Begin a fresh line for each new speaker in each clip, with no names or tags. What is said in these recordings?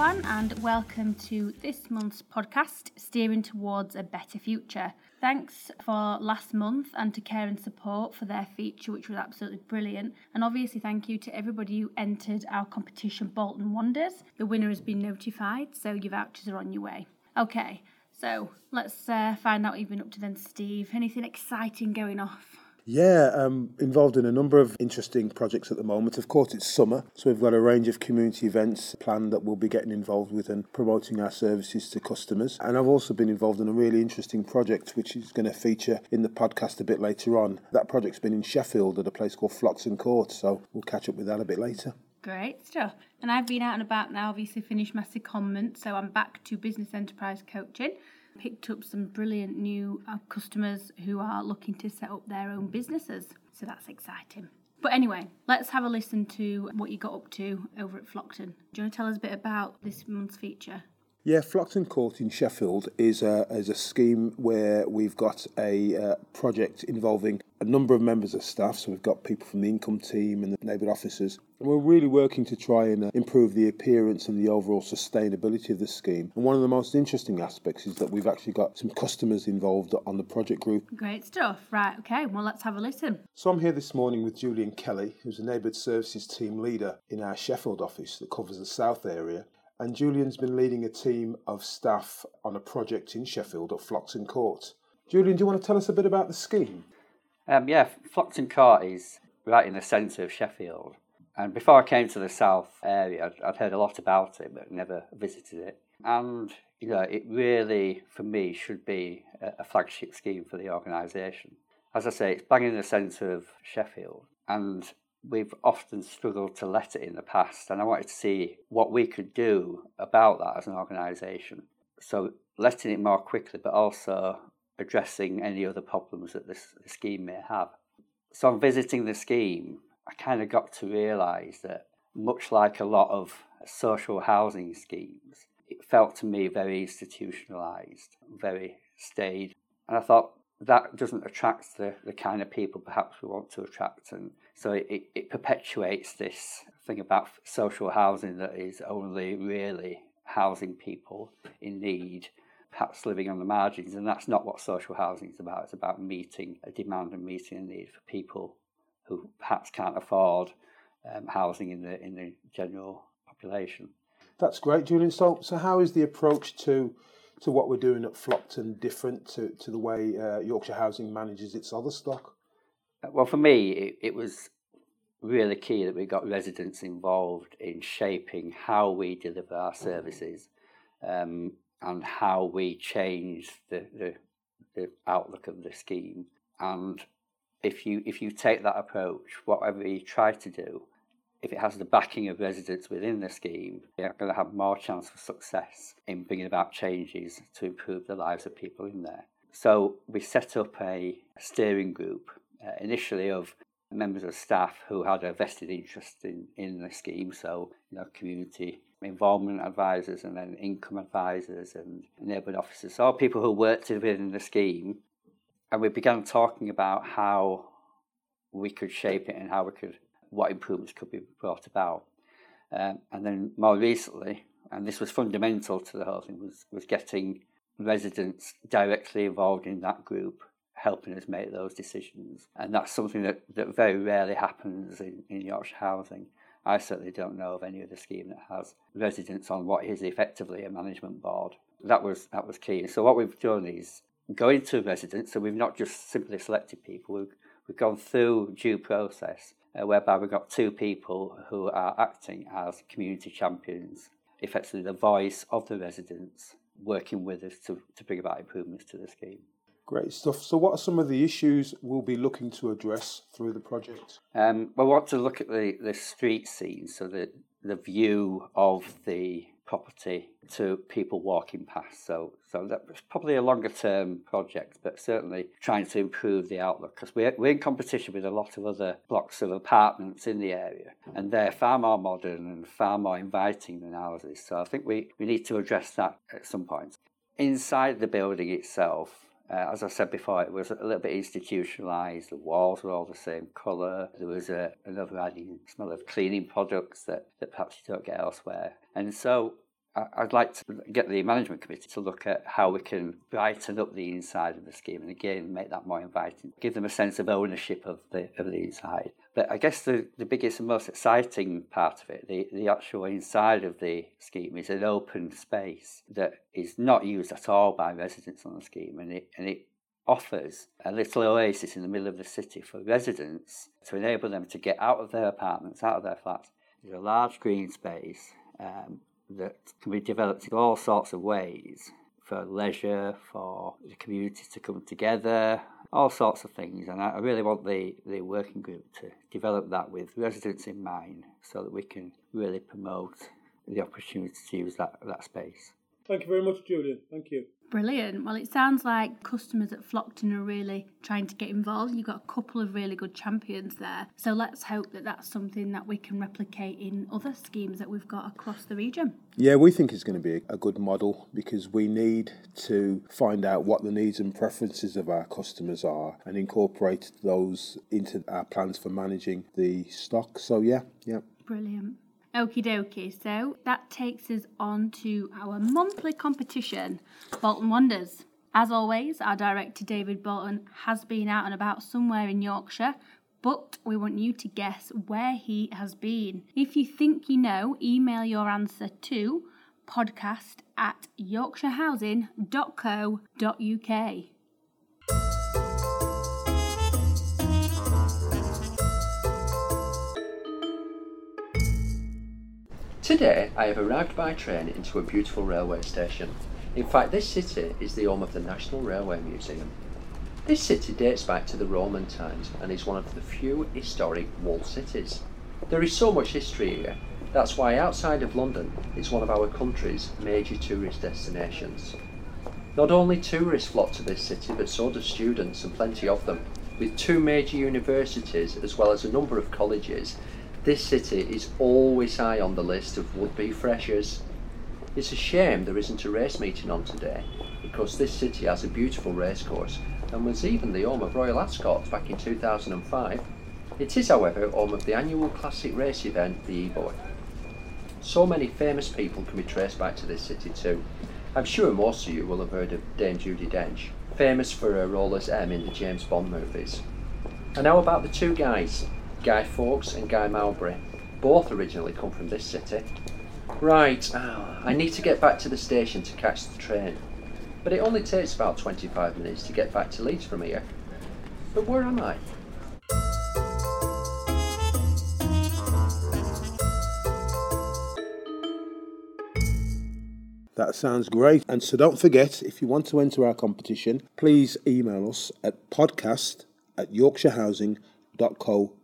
Everyone, and welcome to this month's podcast, Steering Towards a Better Future. Thanks for last month and to Care and Support for their feature, which was absolutely brilliant. And obviously, thank you to everybody who entered our competition, Bolton Wonders. The winner has been notified, so your vouchers are on your way. Okay, so let's uh, find out what you've been up to then, Steve. Anything exciting going off?
Yeah, um, involved in a number of interesting projects at the moment. Of course, it's summer, so we've got a range of community events planned that we'll be getting involved with and promoting our services to customers. And I've also been involved in a really interesting project which is going to feature in the podcast a bit later on. That project's been in Sheffield at a place called Flockton Court, so we'll catch up with that a bit later.
Great stuff. And I've been out and about now, obviously finished my secondment, so I'm back to business enterprise coaching picked up some brilliant new uh, customers who are looking to set up their own businesses. So that's exciting. But anyway, let's have a listen to what you got up to over at Flockton. Do you want to tell us a bit about this month's feature?
Yeah, Flockton Court in Sheffield is a, is a scheme where we've got a uh, project involving a number of members of staff. So we've got people from the income team and the neighbourhood officers. And we're really working to try and uh, improve the appearance and the overall sustainability of the scheme. And one of the most interesting aspects is that we've actually got some customers involved on the project group.
Great stuff. Right, okay, well, let's have a listen.
So I'm here this morning with Julian Kelly, who's a neighbourhood services team leader in our Sheffield office that covers the south area. And Julian's been leading a team of staff on a project in Sheffield at Flockton Court. Julian, do you want to tell us a bit about the scheme?
Um, yeah, Flockton Court is right in the centre of Sheffield. And before I came to the south area, I'd, I'd heard a lot about it, but never visited it. And, you know, it really, for me, should be a, a flagship scheme for the organisation. As I say, it's bang in the centre of Sheffield. And we've often struggled to let it in the past, and I wanted to see what we could do about that as an organisation. So, letting it more quickly, but also addressing any other problems that this scheme may have. So, on visiting the scheme, I kind of got to realise that, much like a lot of social housing schemes, it felt to me very institutionalised, very staid. And I thought that doesn't attract the, the kind of people perhaps we want to attract. And so it, it perpetuates this thing about social housing that is only really housing people in need, perhaps living on the margins. And that's not what social housing is about. It's about meeting a demand and meeting a need for people who perhaps can't afford um, housing in the in the general population.
That's great, Julian. So, so how is the approach to to what we're doing at Flockton different to, to the way uh, Yorkshire Housing manages its other stock?
Well, for me, it, it was really key that we got residents involved in shaping how we deliver our services um, and how we change the, the, the outlook of the scheme. And if you if you take that approach, whatever you try to do, if it has the backing of residents within the scheme, you're going to have more chance of success in bringing about changes to improve the lives of people in there. So we set up a steering group uh, initially of members of staff who had a vested interest in, in the scheme, so you know community involvement advisors and then income advisors and neighbourhood officers, all people who worked within the scheme. And we began talking about how we could shape it and how we could, what improvements could be brought about. Um, and then more recently, and this was fundamental to the whole thing, was, was getting residents directly involved in that group helping us make those decisions. And that's something that, that very rarely happens in, in Yorkshire Housing. I certainly don't know of any other scheme that has residents on what is effectively a management board. That was that was key. So what we've done is go into residents. So we've not just simply selected people. We've we've gone through due process uh, whereby we've got two people who are acting as community champions, effectively the voice of the residents, working with us to, to bring about improvements to the scheme.
Great stuff. So, what are some of the issues we'll be looking to address through the project?
Um, we want to look at the, the street scene, so the, the view of the property to people walking past. So, so that's probably a longer term project, but certainly trying to improve the outlook because we're, we're in competition with a lot of other blocks of apartments in the area, and they're far more modern and far more inviting than ours is. So, I think we, we need to address that at some point. Inside the building itself, Uh, as I said before, it was a little bit institutionalised. The walls were all the same colour. There was a, an overriding smell of cleaning products that, that perhaps you don't get elsewhere. And so I'd like to get the management committee to look at how we can brighten up the inside of the scheme and again make that more inviting, give them a sense of ownership of the of the inside. But I guess the, the biggest and most exciting part of it, the, the actual inside of the scheme, is an open space that is not used at all by residents on the scheme and it and it offers a little oasis in the middle of the city for residents to enable them to get out of their apartments, out of their flats. There's a large green space um, that can be developed in all sorts of ways for leisure, for the community to come together, all sorts of things. And I really want the, the working group to develop that with residents in mind so that we can really promote the opportunity to use that, that space.
Thank you very much, Julian. Thank you.
Brilliant. Well, it sounds like customers at Flockton are really trying to get involved. You've got a couple of really good champions there. So let's hope that that's something that we can replicate in other schemes that we've got across the region.
Yeah, we think it's going to be a good model because we need to find out what the needs and preferences of our customers are and incorporate those into our plans for managing the stock. So, yeah, yeah.
Brilliant. Okie dokie, so that takes us on to our monthly competition, Bolton Wonders. As always, our director David Bolton has been out and about somewhere in Yorkshire, but we want you to guess where he has been. If you think you know, email your answer to podcast at yorkshirehousing.co.uk.
Today, I have arrived by train into a beautiful railway station. In fact, this city is the home of the National Railway Museum. This city dates back to the Roman times and is one of the few historic walled cities. There is so much history here, that's why outside of London, it's one of our country's major tourist destinations. Not only tourists flock to this city, but so do students, and plenty of them. With two major universities, as well as a number of colleges, this city is always high on the list of would-be freshers. It's a shame there isn't a race meeting on today, because this city has a beautiful racecourse and was even the home of Royal Ascot back in 2005. It is, however, home of the annual classic race event, the Ebor. So many famous people can be traced back to this city too. I'm sure most of you will have heard of Dame Judi Dench, famous for her role as M in the James Bond movies. And now about the two guys, Guy Fawkes and Guy Mowbray. Both originally come from this city. Right, oh, I need to get back to the station to catch the train. But it only takes about 25 minutes to get back to Leeds from here. But where am I?
That sounds great. And so don't forget, if you want to enter our competition, please email us at podcast at yorkshirehousing.co.uk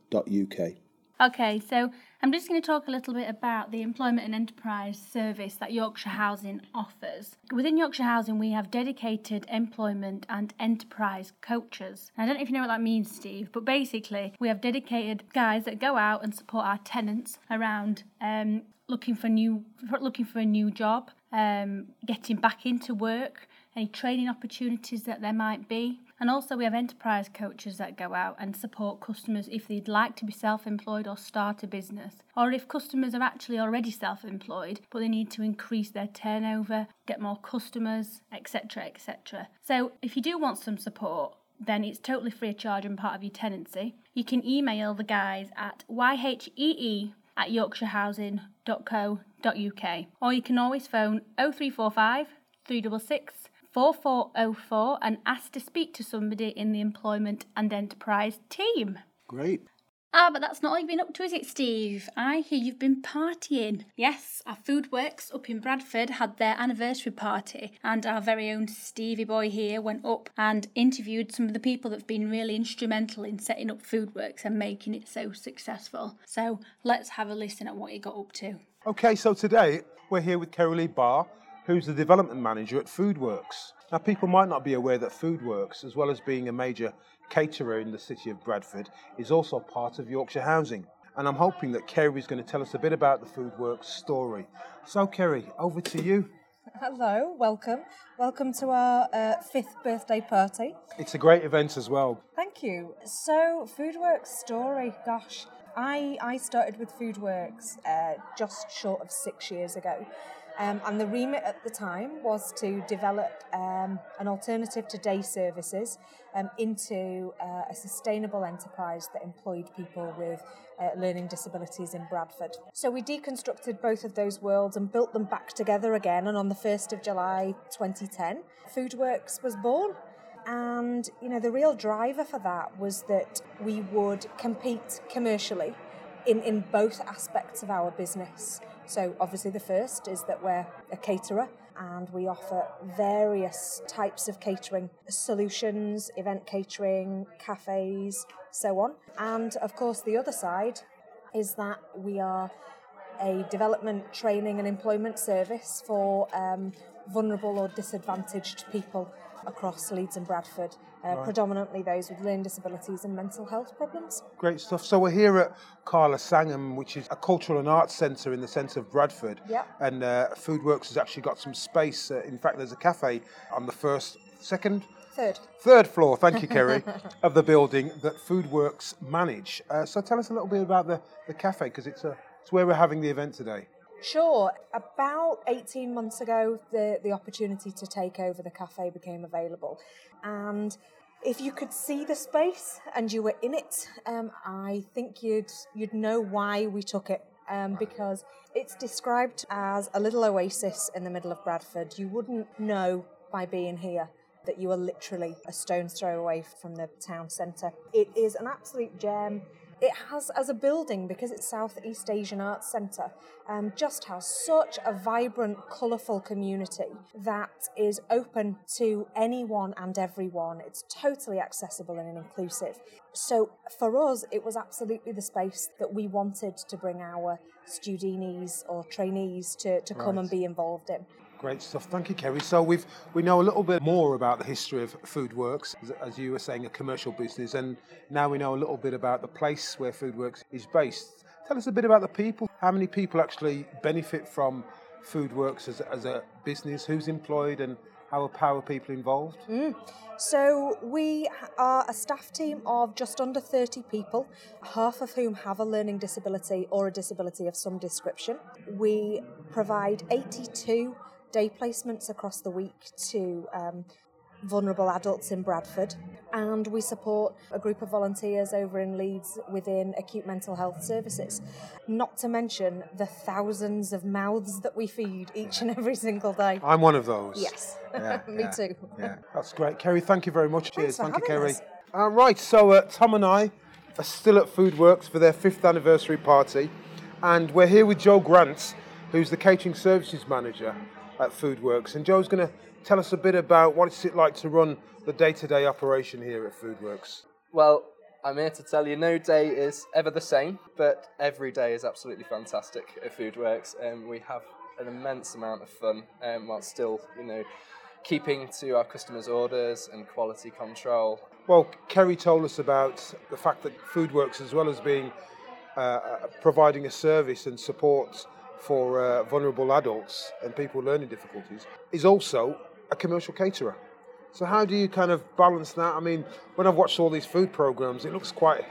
Okay, so I'm just going to talk a little bit about the employment and enterprise service that Yorkshire Housing offers. Within Yorkshire Housing, we have dedicated employment and enterprise coaches. I don't know if you know what that means, Steve, but basically, we have dedicated guys that go out and support our tenants around um, looking for new, looking for a new job, um, getting back into work, any training opportunities that there might be. And also, we have enterprise coaches that go out and support customers if they'd like to be self employed or start a business, or if customers are actually already self employed but they need to increase their turnover, get more customers, etc. etc. So, if you do want some support, then it's totally free of charge and part of your tenancy. You can email the guys at yhee at yorkshirehousing.co.uk or you can always phone 0345 366 4404 and asked to speak to somebody in the employment and enterprise team.
Great.
Ah, but that's not all you've been up to, is it, Steve? I hear you've been partying. Yes, our Food Works up in Bradford had their anniversary party, and our very own Stevie boy here went up and interviewed some of the people that have been really instrumental in setting up Food Works and making it so successful. So let's have a listen at what he got up to.
Okay, so today we're here with Kerry Barr, who's the development manager at Foodworks. Now, people might not be aware that Foodworks, as well as being a major caterer in the city of Bradford, is also part of Yorkshire Housing. And I'm hoping that Kerry is going to tell us a bit about the Foodworks story. So, Kerry, over to you.
Hello, welcome. Welcome to our uh, fifth birthday party.
It's a great event as well.
Thank you. So, Foodworks story, gosh, I, I started with Foodworks uh, just short of six years ago. Um, and the remit at the time was to develop um, an alternative to day services um, into uh, a sustainable enterprise that employed people with uh, learning disabilities in Bradford. So we deconstructed both of those worlds and built them back together again. And on the 1st of July 2010, Foodworks was born. And you know the real driver for that was that we would compete commercially in, in both aspects of our business. So, obviously, the first is that we're a caterer and we offer various types of catering solutions, event catering, cafes, so on. And of course, the other side is that we are a development, training, and employment service for um, vulnerable or disadvantaged people across Leeds and Bradford, uh, right. predominantly those with learning disabilities and mental health problems.
Great stuff. So we're here at Kala Sangam, which is a cultural and arts centre in the centre of Bradford.
Yeah.
And uh, Foodworks has actually got some space. Uh, in fact, there's a cafe on the first, second,
Third.
Third floor, thank you, Kerry, of the building that Foodworks manage. Uh, so tell us a little bit about the, the cafe, because it's, it's where we're having the event today.
Sure. About 18 months ago, the, the opportunity to take over the cafe became available. And if you could see the space and you were in it, um, I think you'd, you'd know why we took it. Um, because it's described as a little oasis in the middle of Bradford. You wouldn't know by being here that you are literally a stone's throw away from the town centre. It is an absolute gem. It has, as a building, because it's Southeast Asian Arts Centre, um, just has such a vibrant, colourful community that is open to anyone and everyone. It's totally accessible and inclusive. So for us, it was absolutely the space that we wanted to bring our studinis or trainees to, to come right. and be involved in.
Great stuff. Thank you, Kerry. So we've we know a little bit more about the history of Foodworks, as you were saying, a commercial business, and now we know a little bit about the place where Foodworks is based. Tell us a bit about the people. How many people actually benefit from Foodworks as, as a business? Who's employed, and how are power people involved?
Mm. So we are a staff team of just under 30 people, half of whom have a learning disability or a disability of some description. We provide 82 day placements across the week to um, vulnerable adults in Bradford. And we support a group of volunteers over in Leeds within acute mental health services. Not to mention the thousands of mouths that we feed each and every single day.
I'm one of those.
Yes, yeah, me
yeah,
too.
Yeah, that's great. Kerry, thank you very much.
Cheers.
Thank
you,
Kerry.
Us.
All right, so uh, Tom and I are still at Foodworks for their fifth anniversary party. And we're here with Joe Grant, who's the catering services manager at Foodworks. And Joe's going to tell us a bit about what it's like to run the day-to-day operation here at Foodworks.
Well, I'm here to tell you no day is ever the same, but every day is absolutely fantastic at Foodworks. And um, we have an immense amount of fun um, while still, you know, keeping to our customers' orders and quality control.
Well, Kerry told us about the fact that Foodworks, as well as being uh, uh providing a service and support for uh, vulnerable adults and people with learning difficulties is also a commercial caterer. So how do you kind of balance that? I mean, when I've watched all these food programs, it looks quite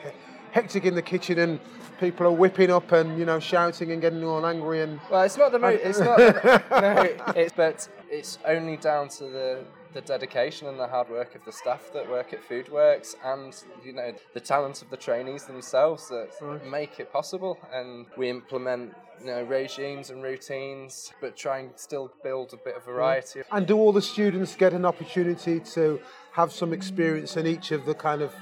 hectic in the kitchen and people are whipping up and you know shouting and getting all angry and
well it's not the most it's not the, no it's but it's only down to the the dedication and the hard work of the staff that work at Foodworks and you know the talent of the trainees themselves that right. make it possible. And we implement you know regimes and routines but try and still build a bit of variety.
And do all the students get an opportunity to have some experience in each of the kind of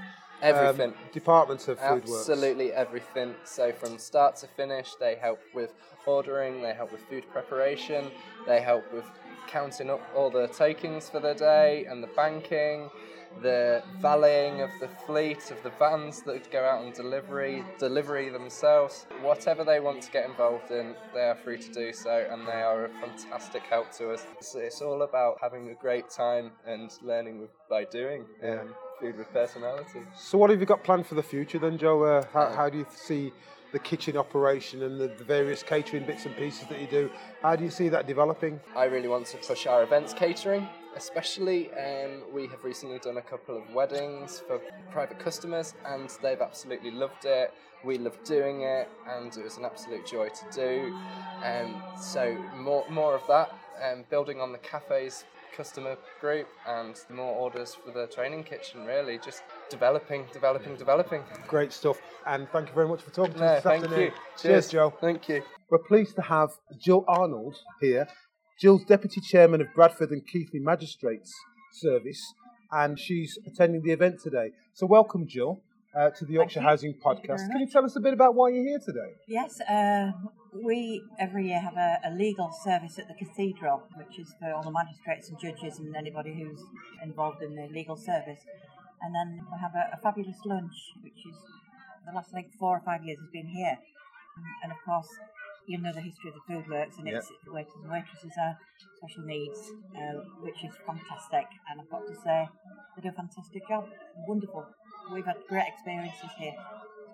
everything. um,
departments of Foodworks?
Absolutely everything. So from start to finish they help with ordering they help with food preparation they help with counting up all the takings for the day and the banking, the valeting of the fleet of the vans that go out on delivery, delivery themselves, whatever they want to get involved in, they are free to do so, and they are a fantastic help to us. It's, it's all about having a great time and learning with, by doing. Yeah. Um, food with personality.
So, what have you got planned for the future then, Joe? Uh, how, how do you see the kitchen operation and the, the various catering bits and pieces that you do. How do you see that developing?
I really want to push our events catering, especially. Um, we have recently done a couple of weddings for private customers, and they've absolutely loved it. We love doing it, and it was an absolute joy to do. Um, so more more of that, um, building on the cafes customer group and more orders for the training kitchen really just developing developing developing
Great stuff. And thank you very much for talking to
no
us this
thank
afternoon.
you
Cheers, Joe.
thank you
We're pleased to have Jill Arnold here. Jill's Deputy Chairman of Bradford and Keighley Magistrates Service, and she's attending the event today. So, welcome, Jill, uh, to the Yorkshire. Housing Podcast. Can you tell us a bit about why you're here today?
Yes, uh, we every year have a, a legal service at the cathedral, which is for all the magistrates and judges and anybody who's involved in the legal service. And then we have a, a fabulous lunch, which is the last I think four or five years has been here. And, and of course, you know the history of the food works, and it's waiters and waitresses are special needs, uh, which is fantastic. And I've got to say, they do a fantastic job. Wonderful. We've had great experiences here.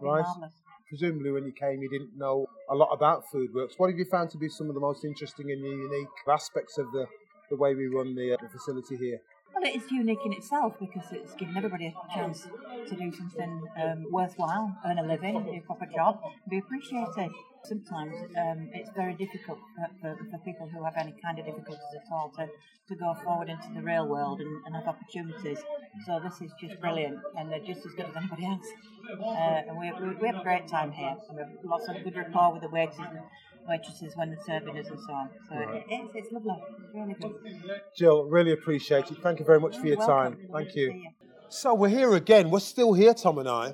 Right.
marvellous.
Presumably, when you came, you didn't know a lot about Foodworks. What have you found to be some of the most interesting and unique aspects of the, the way we run the, uh, the facility here?
Well, it is unique in itself because it's given everybody a chance to do something um, worthwhile, earn a living, do a proper job, be appreciated. Sometimes um, it's very difficult for, for, for people who have any kind of difficulties at all to, to go forward into the real world and, and have opportunities. So this is just brilliant, and they're just as good as anybody else. Uh, and we, we, we have a great time here. and We have lots of good rapport with the waiters and waitresses when they're serving us and so on. So it, it's, it's lovely. It's really good.
Jill, really appreciate it. Thank you very much for your
Welcome.
time. Thank you.
you.
So we're here again. We're still here, Tom and I,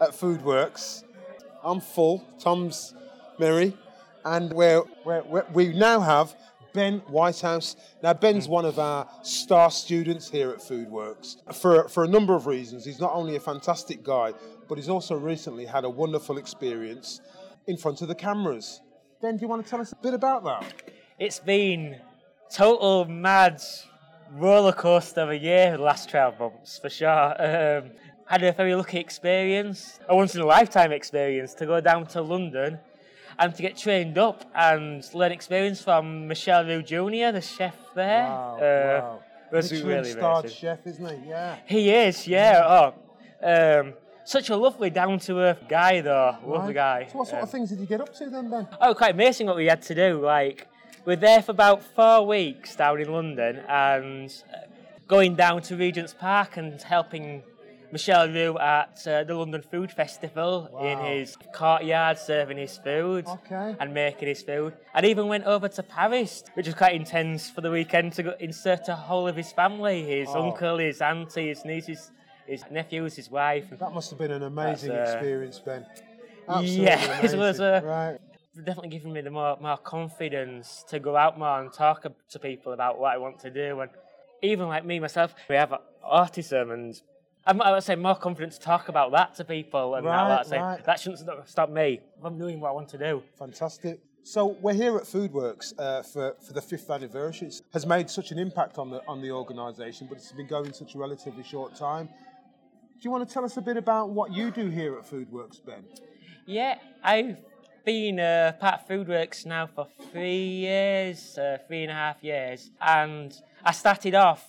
at Foodworks. I'm full. Tom's merry, and we're, we're, we're, we now have Ben Whitehouse. Now Ben's one of our star students here at Foodworks for for a number of reasons. He's not only a fantastic guy, but he's also recently had a wonderful experience in front of the cameras. Ben, do you want to tell us a bit about that?
It's been total mad rollercoaster of a year the last 12 months for sure. Um, had a very lucky experience, a once in a lifetime experience to go down to London and to get trained up and learn experience from Michel Roux Jr., the chef there.
Wow,
Uh,
wow.
was
Michelin
really
starred chef, isn't he? Yeah.
He is, yeah. Oh, um, such a lovely, down to earth guy, though. Lovely
Right.
guy.
So what sort
Um,
of things did you get up to then, Ben?
Oh, quite amazing what we had to do. Like, we're there for about four weeks down in London and uh, going down to Regent's Park and helping Michel Roux at uh, the London Food Festival in his courtyard, serving his food
Okay.
and making his food. And even went over to Paris, which was quite intense for the weekend to go insert a whole of his family his
Oh.
uncle, his auntie, his nieces, his nephews, his wife.
That must have been an amazing
uh,
experience, Ben. Absolutely
Yeah, it was, uh,
right.
definitely given me the more, more confidence to go out more and talk to people about what I want to do. And even like me myself, we have autism, and I'm, I would say more confidence to talk about that to people. And
Right,
that, say,
right.
that shouldn't stop, stop me from doing what I want to do.
Fantastic. So we're here at Foodworks uh, for, for the fifth anniversary. It has made such an impact on the on the organisation, but it's been going such a relatively short time. Do you want to tell us a bit about what you do here at Foodworks, Ben?
Yeah, I've been uh, part of Foodworks now for three years, uh, three and a half years, and I started off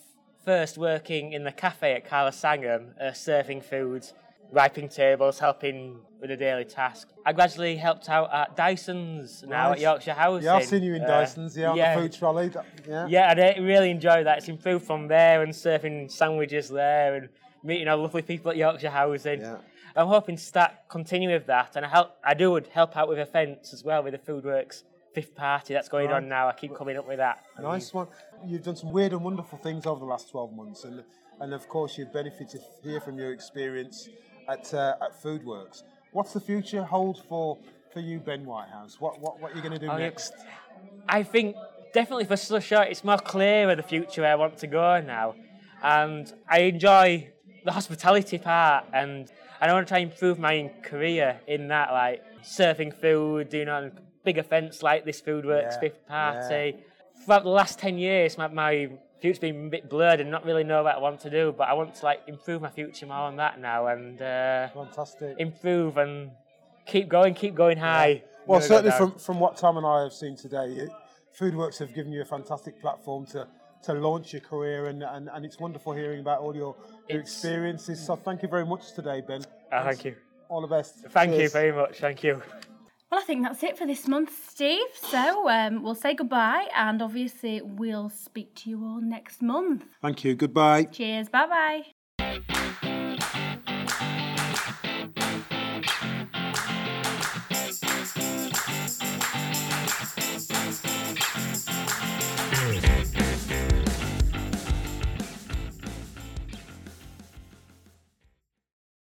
first working in the cafe at Kala Sangam, uh, serving food, wiping tables, helping with the daily task. I gradually helped out at Dyson's now
Right.
at Yorkshire House.
Yeah, I've seen you in Dyson's, yeah, on the food trolley. yeah.
yeah, I really enjoyed that. It's improved from there and serving sandwiches there and meeting all lovely people at Yorkshire Housing.
Yeah.
I'm hoping to start continue with that, and I help. I do would help out with events as well with the Foodworks fifth party that's going
Right.
on now. I keep coming up with that.
Nice one. You've done some weird and wonderful things over the last 12 months, and, and of course, you've benefited here from your experience at, uh, at Foodworks. What's the future hold for, for you, Ben Whitehouse? What, what, what are you going to do
yeah.
next?
I think definitely for short, it's more clear of the future where I want to go now, and I enjoy the hospitality part, and I want to try and improve my career in that, like serving food, doing on big events like this Foodworks
Yeah,
fifth party. Throughout the last ten years, my, my future's been a bit blurred and not really know what I want to do, but I want to like improve my future more on that now and uh,
Fantastic.
improve and keep going, keep going high.
Well, certainly from, from what Tom and I have seen today, it, Foodworks have given you a fantastic platform to, to launch your career, and, and, and it's wonderful hearing about all your, your experiences. So thank you very much today, Ben.
Ah, thank you.
All the best.
Thank you very much. Thank you.
Well, I think that's it for this month, Steve. So um, we'll say goodbye, and obviously we'll speak to you all next month.
Thank you. Goodbye.
Cheers. Bye bye.